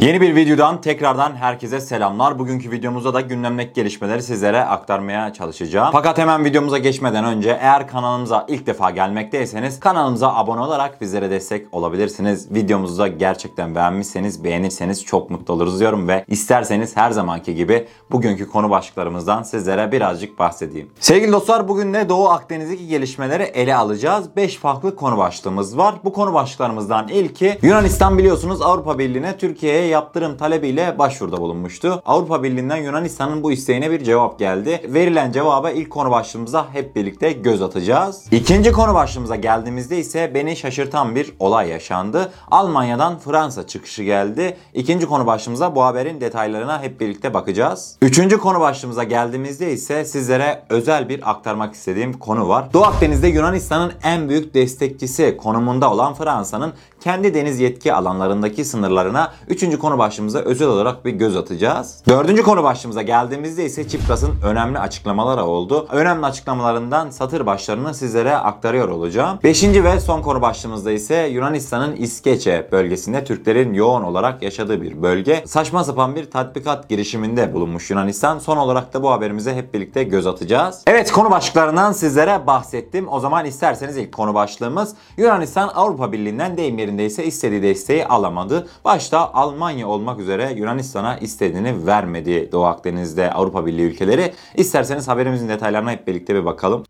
Yeni bir videodan tekrardan herkese selamlar. Bugünkü videomuzda da gündemdeki gelişmeleri sizlere aktarmaya çalışacağım. Fakat hemen videomuza geçmeden önce eğer kanalımıza ilk defa gelmekteyseniz kanalımıza abone olarak bizlere destek olabilirsiniz. Videomuzu da gerçekten beğenmişseniz beğenirseniz çok mutlu oluruz diyorum ve isterseniz her zamanki gibi bugünkü konu başlıklarımızdan sizlere birazcık bahsedeyim. Sevgili dostlar bugün de Doğu Akdeniz'deki gelişmeleri ele alacağız. 5 farklı konu başlığımız var. Bu konu başlıklarımızdan ilki Yunanistan biliyorsunuz Avrupa Birliği'ne Türkiye'ye yaptırım talebiyle başvuruda bulunmuştu. Avrupa Birliği'nden Yunanistan'ın bu isteğine bir cevap geldi. Verilen cevaba ilk konu başlığımıza hep birlikte göz atacağız. İkinci konu başlığımıza geldiğimizde ise beni şaşırtan bir olay yaşandı. Almanya'dan Fransa çıkışı geldi. İkinci konu başlığımıza bu haberin detaylarına hep birlikte bakacağız. Üçüncü konu başlığımıza geldiğimizde ise sizlere özel bir aktarmak istediğim konu var. Doğu Akdeniz'de Yunanistan'ın en büyük destekçisi konumunda olan Fransa'nın kendi deniz yetki alanlarındaki sınırlarına üçüncü konu başlığımıza özel olarak bir göz atacağız. Dördüncü konu başlığımıza geldiğimizde ise Çipras'ın önemli açıklamaları oldu. Önemli açıklamalarından satır başlarını sizlere aktarıyor olacağım. Beşinci ve son konu başlığımızda ise Yunanistan'ın İskeçe bölgesinde Türklerin yoğun olarak yaşadığı bir bölge. Saçma sapan bir tatbikat girişiminde bulunmuş Yunanistan. Son olarak da bu haberimize hep birlikte göz atacağız. Evet konu başlıklarından sizlere bahsettim. O zaman isterseniz ilk konu başlığımız Yunanistan Avrupa Birliği'nden deyim yerindeyse istediği desteği alamadı. Başta Almanya olmak üzere Yunanistan'a istediğini vermedi Doğu Akdeniz'de Avrupa Birliği ülkeleri. İsterseniz haberimizin detaylarına hep birlikte bir bakalım.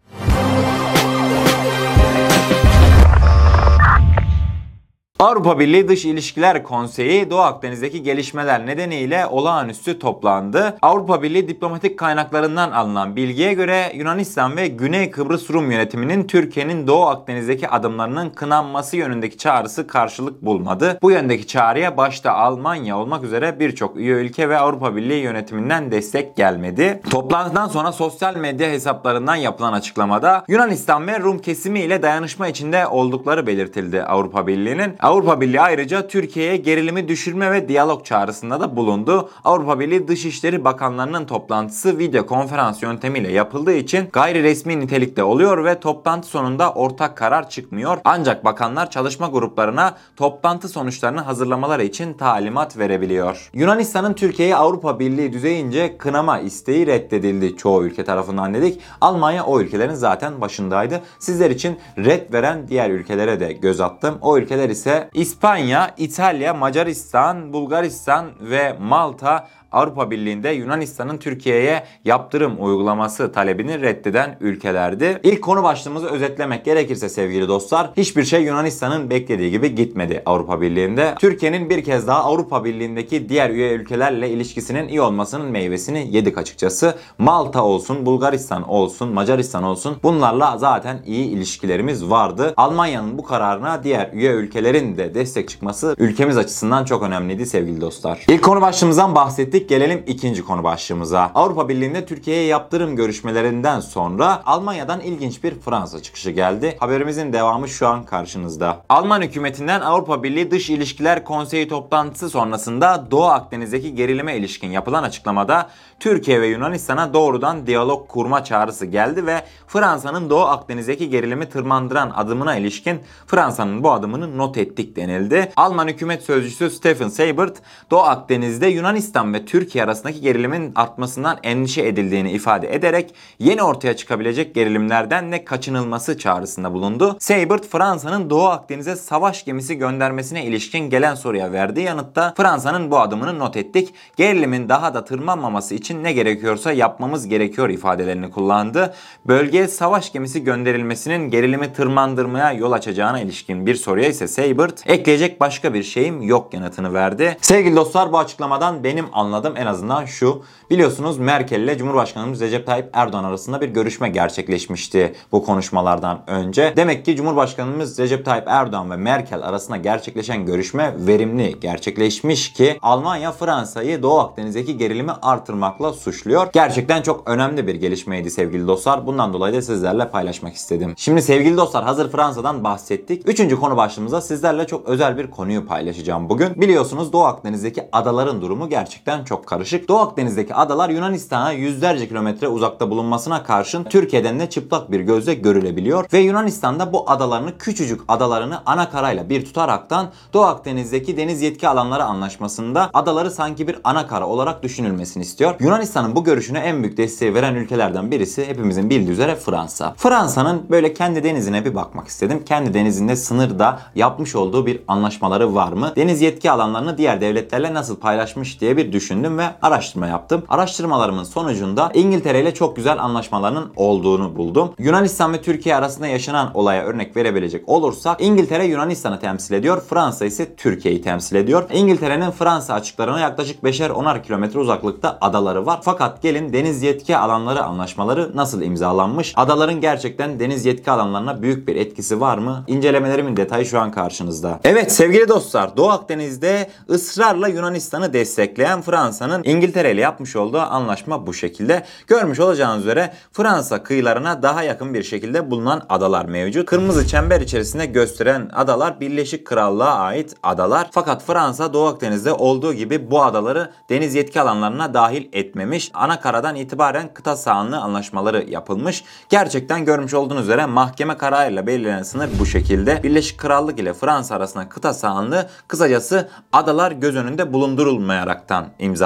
Avrupa Birliği Dış İlişkiler Konseyi Doğu Akdeniz'deki gelişmeler nedeniyle olağanüstü toplandı. Avrupa Birliği diplomatik kaynaklarından alınan bilgiye göre Yunanistan ve Güney Kıbrıs Rum yönetiminin Türkiye'nin Doğu Akdeniz'deki adımlarının kınanması yönündeki çağrısı karşılık bulmadı. Bu yöndeki çağrıya başta Almanya olmak üzere birçok üye ülke ve Avrupa Birliği yönetiminden destek gelmedi. Toplantıdan sonra sosyal medya hesaplarından yapılan açıklamada Yunanistan ve Rum kesimi ile dayanışma içinde oldukları belirtildi Avrupa Birliği'nin. Avrupa Birliği ayrıca Türkiye'ye gerilimi düşürme ve diyalog çağrısında da bulundu. Avrupa Birliği Dışişleri Bakanlarının toplantısı video konferans yöntemiyle yapıldığı için gayri resmi nitelikte oluyor ve toplantı sonunda ortak karar çıkmıyor. Ancak bakanlar çalışma gruplarına toplantı sonuçlarını hazırlamaları için talimat verebiliyor. Yunanistan'ın Türkiye'yi Avrupa Birliği düzeyince kınama isteği reddedildi çoğu ülke tarafından dedik. Almanya o ülkelerin zaten başındaydı. Sizler için red veren diğer ülkelere de göz attım. O ülkeler ise İspanya, İtalya, Macaristan, Bulgaristan ve Malta Avrupa Birliği'nde Yunanistan'ın Türkiye'ye yaptırım uygulaması talebini reddeden ülkelerdi. İlk konu başlığımızı özetlemek gerekirse sevgili dostlar, hiçbir şey Yunanistan'ın beklediği gibi gitmedi Avrupa Birliği'nde. Türkiye'nin bir kez daha Avrupa Birliği'ndeki diğer üye ülkelerle ilişkisinin iyi olmasının meyvesini yedik açıkçası. Malta olsun, Bulgaristan olsun, Macaristan olsun bunlarla zaten iyi ilişkilerimiz vardı. Almanya'nın bu kararına diğer üye ülkelerin de destek çıkması ülkemiz açısından çok önemliydi sevgili dostlar. İlk konu başlığımızdan bahsettik bahsettik. Gelelim ikinci konu başlığımıza. Avrupa Birliği'nde Türkiye'ye yaptırım görüşmelerinden sonra Almanya'dan ilginç bir Fransa çıkışı geldi. Haberimizin devamı şu an karşınızda. Alman hükümetinden Avrupa Birliği Dış İlişkiler Konseyi toplantısı sonrasında Doğu Akdeniz'deki gerilime ilişkin yapılan açıklamada Türkiye ve Yunanistan'a doğrudan diyalog kurma çağrısı geldi ve Fransa'nın Doğu Akdeniz'deki gerilimi tırmandıran adımına ilişkin Fransa'nın bu adımını not ettik denildi. Alman hükümet sözcüsü Stephen Seibert, Doğu Akdeniz'de Yunanistan ve Türkiye arasındaki gerilimin artmasından endişe edildiğini ifade ederek yeni ortaya çıkabilecek gerilimlerden ne kaçınılması çağrısında bulundu. Seibert Fransa'nın Doğu Akdeniz'e savaş gemisi göndermesine ilişkin gelen soruya verdiği yanıtta Fransa'nın bu adımını not ettik. Gerilimin daha da tırmanmaması için ne gerekiyorsa yapmamız gerekiyor ifadelerini kullandı. Bölgeye savaş gemisi gönderilmesinin gerilimi tırmandırmaya yol açacağına ilişkin bir soruya ise Seibert ekleyecek başka bir şeyim yok yanıtını verdi. Sevgili dostlar bu açıklamadan benim anladığım anladığım en azından şu. Biliyorsunuz Merkel ile Cumhurbaşkanımız Recep Tayyip Erdoğan arasında bir görüşme gerçekleşmişti bu konuşmalardan önce. Demek ki Cumhurbaşkanımız Recep Tayyip Erdoğan ve Merkel arasında gerçekleşen görüşme verimli gerçekleşmiş ki Almanya Fransa'yı Doğu Akdeniz'deki gerilimi artırmakla suçluyor. Gerçekten çok önemli bir gelişmeydi sevgili dostlar. Bundan dolayı da sizlerle paylaşmak istedim. Şimdi sevgili dostlar hazır Fransa'dan bahsettik. Üçüncü konu başlığımıza sizlerle çok özel bir konuyu paylaşacağım bugün. Biliyorsunuz Doğu Akdeniz'deki adaların durumu gerçekten çok karışık. Doğu Akdeniz'deki adalar Yunanistan'a yüzlerce kilometre uzakta bulunmasına karşın Türkiye'den de çıplak bir gözle görülebiliyor. Ve Yunanistan'da bu adalarını küçücük adalarını ana karayla bir tutaraktan Doğu Akdeniz'deki deniz yetki alanları anlaşmasında adaları sanki bir ana kara olarak düşünülmesini istiyor. Yunanistan'ın bu görüşüne en büyük desteği veren ülkelerden birisi hepimizin bildiği üzere Fransa. Fransa'nın böyle kendi denizine bir bakmak istedim. Kendi denizinde sınırda yapmış olduğu bir anlaşmaları var mı? Deniz yetki alanlarını diğer devletlerle nasıl paylaşmış diye bir düşündüm ve araştırma yaptım. Araştırmalarımın sonucunda İngiltere ile çok güzel anlaşmalarının olduğunu buldum. Yunanistan ve Türkiye arasında yaşanan olaya örnek verebilecek olursak İngiltere Yunanistan'ı temsil ediyor. Fransa ise Türkiye'yi temsil ediyor. İngiltere'nin Fransa açıklarına yaklaşık 5'er 10'ar kilometre uzaklıkta adaları var. Fakat gelin deniz yetki alanları anlaşmaları nasıl imzalanmış? Adaların gerçekten deniz yetki alanlarına büyük bir etkisi var mı? İncelemelerimin detayı şu an karşınızda. Evet sevgili dostlar Doğu Akdeniz'de ısrarla Yunanistan'ı destekleyen Fransa'nın İngiltere ile yapmış olduğu anlaşma bu şekilde. Görmüş olacağınız üzere Fransa kıyılarına daha yakın bir şekilde bulunan adalar mevcut. Kırmızı çember içerisinde gösteren adalar Birleşik Krallığa ait adalar. Fakat Fransa Doğu Akdeniz'de olduğu gibi bu adaları deniz yetki alanlarına dahil etmemiş. Ana karadan itibaren kıta sahanlığı anlaşmaları yapılmış. Gerçekten görmüş olduğunuz üzere mahkeme kararıyla belirlenen sınır bu şekilde. Birleşik Krallık ile Fransa arasında kıta sahanlığı kısacası adalar göz önünde bulundurulmayaraktan imzalanmış.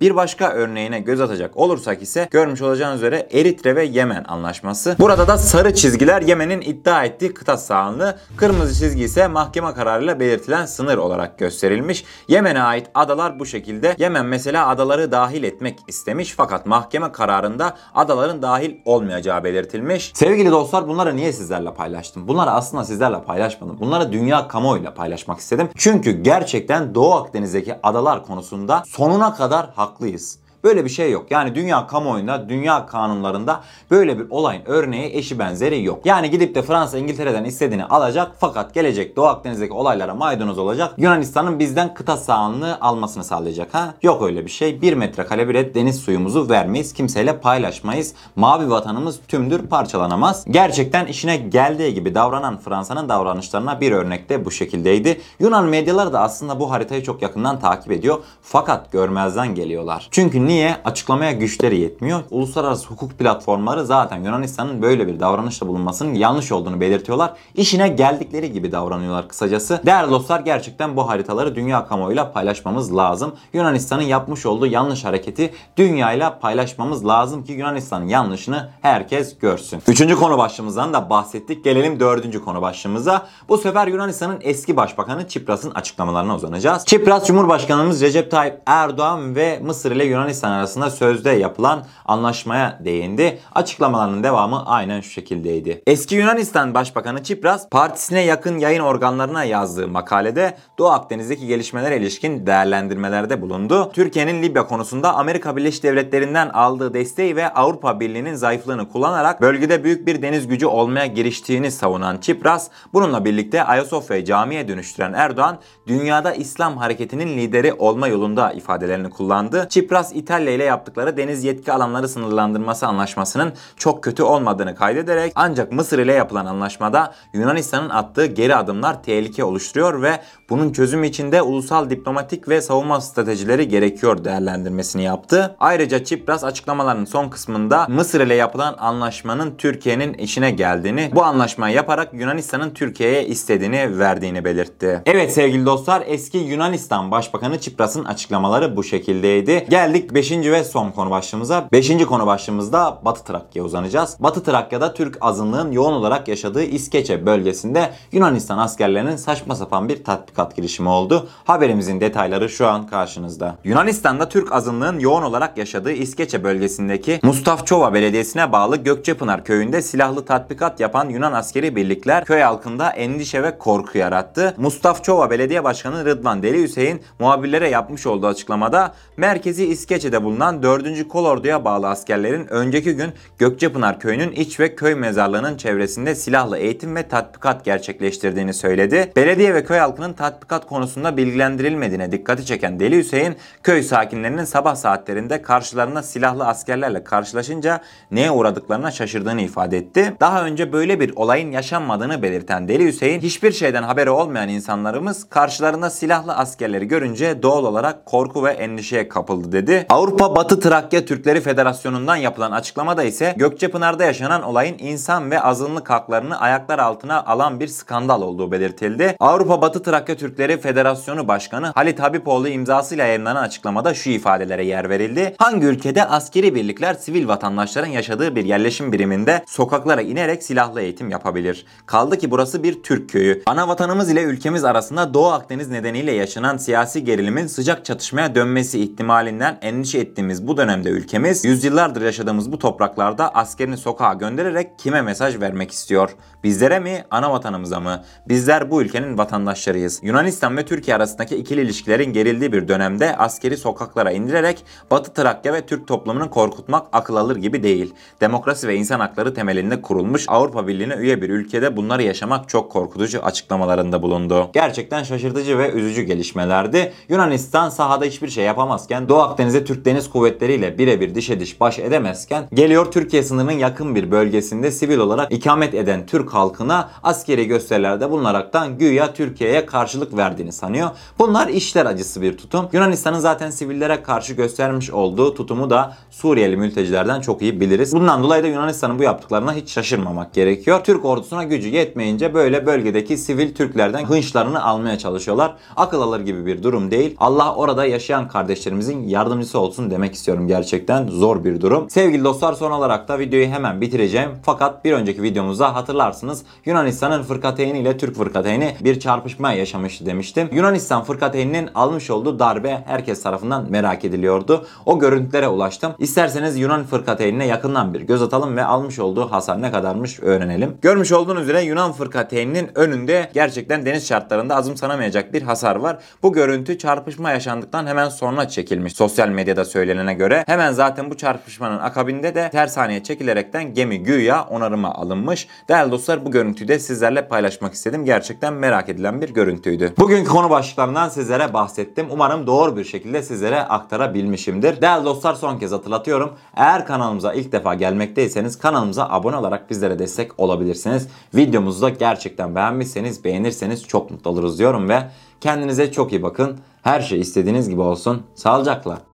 Bir başka örneğine göz atacak olursak ise görmüş olacağınız üzere Eritre ve Yemen anlaşması. Burada da sarı çizgiler Yemen'in iddia ettiği kıta sahanlığı, kırmızı çizgi ise mahkeme kararıyla belirtilen sınır olarak gösterilmiş. Yemen'e ait adalar bu şekilde. Yemen mesela adaları dahil etmek istemiş fakat mahkeme kararında adaların dahil olmayacağı belirtilmiş. Sevgili dostlar bunları niye sizlerle paylaştım? Bunları aslında sizlerle paylaşmadım. Bunları dünya kamuoyuyla paylaşmak istedim. Çünkü gerçekten Doğu Akdeniz'deki adalar konusunda sonuna kadar haklıyız. Böyle bir şey yok. Yani dünya kamuoyunda, dünya kanunlarında böyle bir olayın örneği eşi benzeri yok. Yani gidip de Fransa İngiltere'den istediğini alacak fakat gelecek Doğu Akdeniz'deki olaylara maydanoz olacak. Yunanistan'ın bizden kıta sahanlığı almasını sağlayacak ha? Yok öyle bir şey. Bir metrekare bile deniz suyumuzu vermeyiz. Kimseyle paylaşmayız. Mavi vatanımız tümdür parçalanamaz. Gerçekten işine geldiği gibi davranan Fransa'nın davranışlarına bir örnek de bu şekildeydi. Yunan medyaları da aslında bu haritayı çok yakından takip ediyor. Fakat görmezden geliyorlar. Çünkü niye? Açıklamaya güçleri yetmiyor. Uluslararası hukuk platformları zaten Yunanistan'ın böyle bir davranışta bulunmasının yanlış olduğunu belirtiyorlar. İşine geldikleri gibi davranıyorlar kısacası. Değerli dostlar gerçekten bu haritaları dünya kamuoyuyla paylaşmamız lazım. Yunanistan'ın yapmış olduğu yanlış hareketi dünyayla paylaşmamız lazım ki Yunanistan'ın yanlışını herkes görsün. Üçüncü konu başlığımızdan da bahsettik. Gelelim dördüncü konu başlığımıza. Bu sefer Yunanistan'ın eski başbakanı Çipras'ın açıklamalarına uzanacağız. Çipras Cumhurbaşkanımız Recep Tayyip Erdoğan ve Mısır ile Yunanistan arasında sözde yapılan anlaşmaya değindi. Açıklamalarının devamı aynen şu şekildeydi. Eski Yunanistan Başbakanı Çipras partisine yakın yayın organlarına yazdığı makalede Doğu Akdeniz'deki gelişmelere ilişkin değerlendirmelerde bulundu. Türkiye'nin Libya konusunda Amerika Birleşik Devletleri'nden aldığı desteği ve Avrupa Birliği'nin zayıflığını kullanarak bölgede büyük bir deniz gücü olmaya giriştiğini savunan Çipras, bununla birlikte Ayasofya'yı camiye dönüştüren Erdoğan, dünyada İslam hareketinin lideri olma yolunda ifadelerini kullandı. Çipras, İtalya ile yaptıkları deniz yetki alanları sınırlandırması anlaşmasının çok kötü olmadığını kaydederek ancak Mısır ile yapılan anlaşmada Yunanistan'ın attığı geri adımlar tehlike oluşturuyor ve bunun çözümü için de ulusal diplomatik ve savunma stratejileri gerekiyor değerlendirmesini yaptı. Ayrıca Çipras açıklamalarının son kısmında Mısır ile yapılan anlaşmanın Türkiye'nin işine geldiğini, bu anlaşmayı yaparak Yunanistan'ın Türkiye'ye istediğini verdiğini belirtti. Evet sevgili dostlar eski Yunanistan Başbakanı Çipras'ın açıklamaları bu şekildeydi. Geldik 5. ve son konu başlığımıza. 5. konu başlığımızda Batı Trakya'ya uzanacağız. Batı Trakya'da Türk azınlığın yoğun olarak yaşadığı İskeçe bölgesinde Yunanistan askerlerinin saçma sapan bir tatbikat girişimi oldu. Haberimizin detayları şu an karşınızda. Yunanistan'da Türk azınlığın yoğun olarak yaşadığı İskeçe bölgesindeki Mustafçova Belediyesi'ne bağlı Gökçepınar köyünde silahlı tatbikat yapan Yunan askeri birlikler köy halkında endişe ve korku yarattı. Mustafçova Belediye Başkanı Rıdvan Deli Hüseyin muhabirlere yapmış olduğu açıklamada merkezi İskeçe Büyükelçi'de bulunan 4. Kolordu'ya bağlı askerlerin önceki gün Gökçepınar köyünün iç ve köy mezarlığının çevresinde silahlı eğitim ve tatbikat gerçekleştirdiğini söyledi. Belediye ve köy halkının tatbikat konusunda bilgilendirilmediğine dikkati çeken Deli Hüseyin, köy sakinlerinin sabah saatlerinde karşılarına silahlı askerlerle karşılaşınca neye uğradıklarına şaşırdığını ifade etti. Daha önce böyle bir olayın yaşanmadığını belirten Deli Hüseyin, hiçbir şeyden haberi olmayan insanlarımız karşılarında silahlı askerleri görünce doğal olarak korku ve endişeye kapıldı dedi. Avrupa Batı Trakya Türkleri Federasyonu'ndan yapılan açıklamada ise Gökçepınar'da yaşanan olayın insan ve azınlık haklarını ayaklar altına alan bir skandal olduğu belirtildi. Avrupa Batı Trakya Türkleri Federasyonu Başkanı Halit Habipoğlu imzasıyla yayınlanan açıklamada şu ifadelere yer verildi. Hangi ülkede askeri birlikler sivil vatandaşların yaşadığı bir yerleşim biriminde sokaklara inerek silahlı eğitim yapabilir? Kaldı ki burası bir Türk köyü. Ana vatanımız ile ülkemiz arasında Doğu Akdeniz nedeniyle yaşanan siyasi gerilimin sıcak çatışmaya dönmesi ihtimalinden endişe ettiğimiz bu dönemde ülkemiz yüzyıllardır yaşadığımız bu topraklarda askerini sokağa göndererek kime mesaj vermek istiyor? Bizlere mi, ana vatanımıza mı? Bizler bu ülkenin vatandaşlarıyız. Yunanistan ve Türkiye arasındaki ikili ilişkilerin gerildiği bir dönemde askeri sokaklara indirerek Batı Trakya ve Türk toplumunu korkutmak akıl alır gibi değil. Demokrasi ve insan hakları temelinde kurulmuş Avrupa Birliği'ne üye bir ülkede bunları yaşamak çok korkutucu açıklamalarında bulundu. Gerçekten şaşırtıcı ve üzücü gelişmelerdi. Yunanistan sahada hiçbir şey yapamazken Doğu Akdeniz'de Türk Deniz Kuvvetleri'yle birebir dişe diş baş edemezken geliyor Türkiye sınırının yakın bir bölgesinde sivil olarak ikamet eden Türk halkına askeri gösterilerde bulunaraktan güya Türkiye'ye karşılık verdiğini sanıyor. Bunlar işler acısı bir tutum. Yunanistan'ın zaten sivillere karşı göstermiş olduğu tutumu da Suriyeli mültecilerden çok iyi biliriz. Bundan dolayı da Yunanistan'ın bu yaptıklarına hiç şaşırmamak gerekiyor. Türk ordusuna gücü yetmeyince böyle bölgedeki sivil Türklerden hınçlarını almaya çalışıyorlar. Akıl alır gibi bir durum değil. Allah orada yaşayan kardeşlerimizin yardımcısı olsun demek istiyorum gerçekten. Zor bir durum. Sevgili dostlar son olarak da videoyu hemen bitireceğim. Fakat bir önceki videomuzda hatırlarsınız Yunanistan'ın fırkateyni ile Türk fırkateyni bir çarpışma yaşamıştı demiştim. Yunanistan fırkateyninin almış olduğu darbe herkes tarafından merak ediliyordu. O görüntülere ulaştım. İsterseniz Yunan fırkateynine yakından bir göz atalım ve almış olduğu hasar ne kadarmış öğrenelim. Görmüş olduğunuz üzere Yunan fırkateyninin önünde gerçekten deniz şartlarında azımsanamayacak bir hasar var. Bu görüntü çarpışma yaşandıktan hemen sonra çekilmiş. Sosyal medyada söylenene göre hemen zaten bu çarpışmanın akabinde de tersaneye çekilerekten gemi güya onarıma alınmış. Değerli dostlar bu görüntüyü de sizlerle paylaşmak istedim. Gerçekten merak edilen bir görüntüydü. Bugünkü konu başlıklarından sizlere bahsettim. Umarım doğru bir şekilde sizlere aktarabilmişimdir. Değerli dostlar son kez hatırlatıyorum. Eğer kanalımıza ilk defa gelmekteyseniz kanalımıza abone olarak bizlere destek olabilirsiniz. Videomuzu da gerçekten beğenmişseniz beğenirseniz çok mutlu oluruz diyorum ve kendinize çok iyi bakın. Her şey istediğiniz gibi olsun. Sağlıcakla.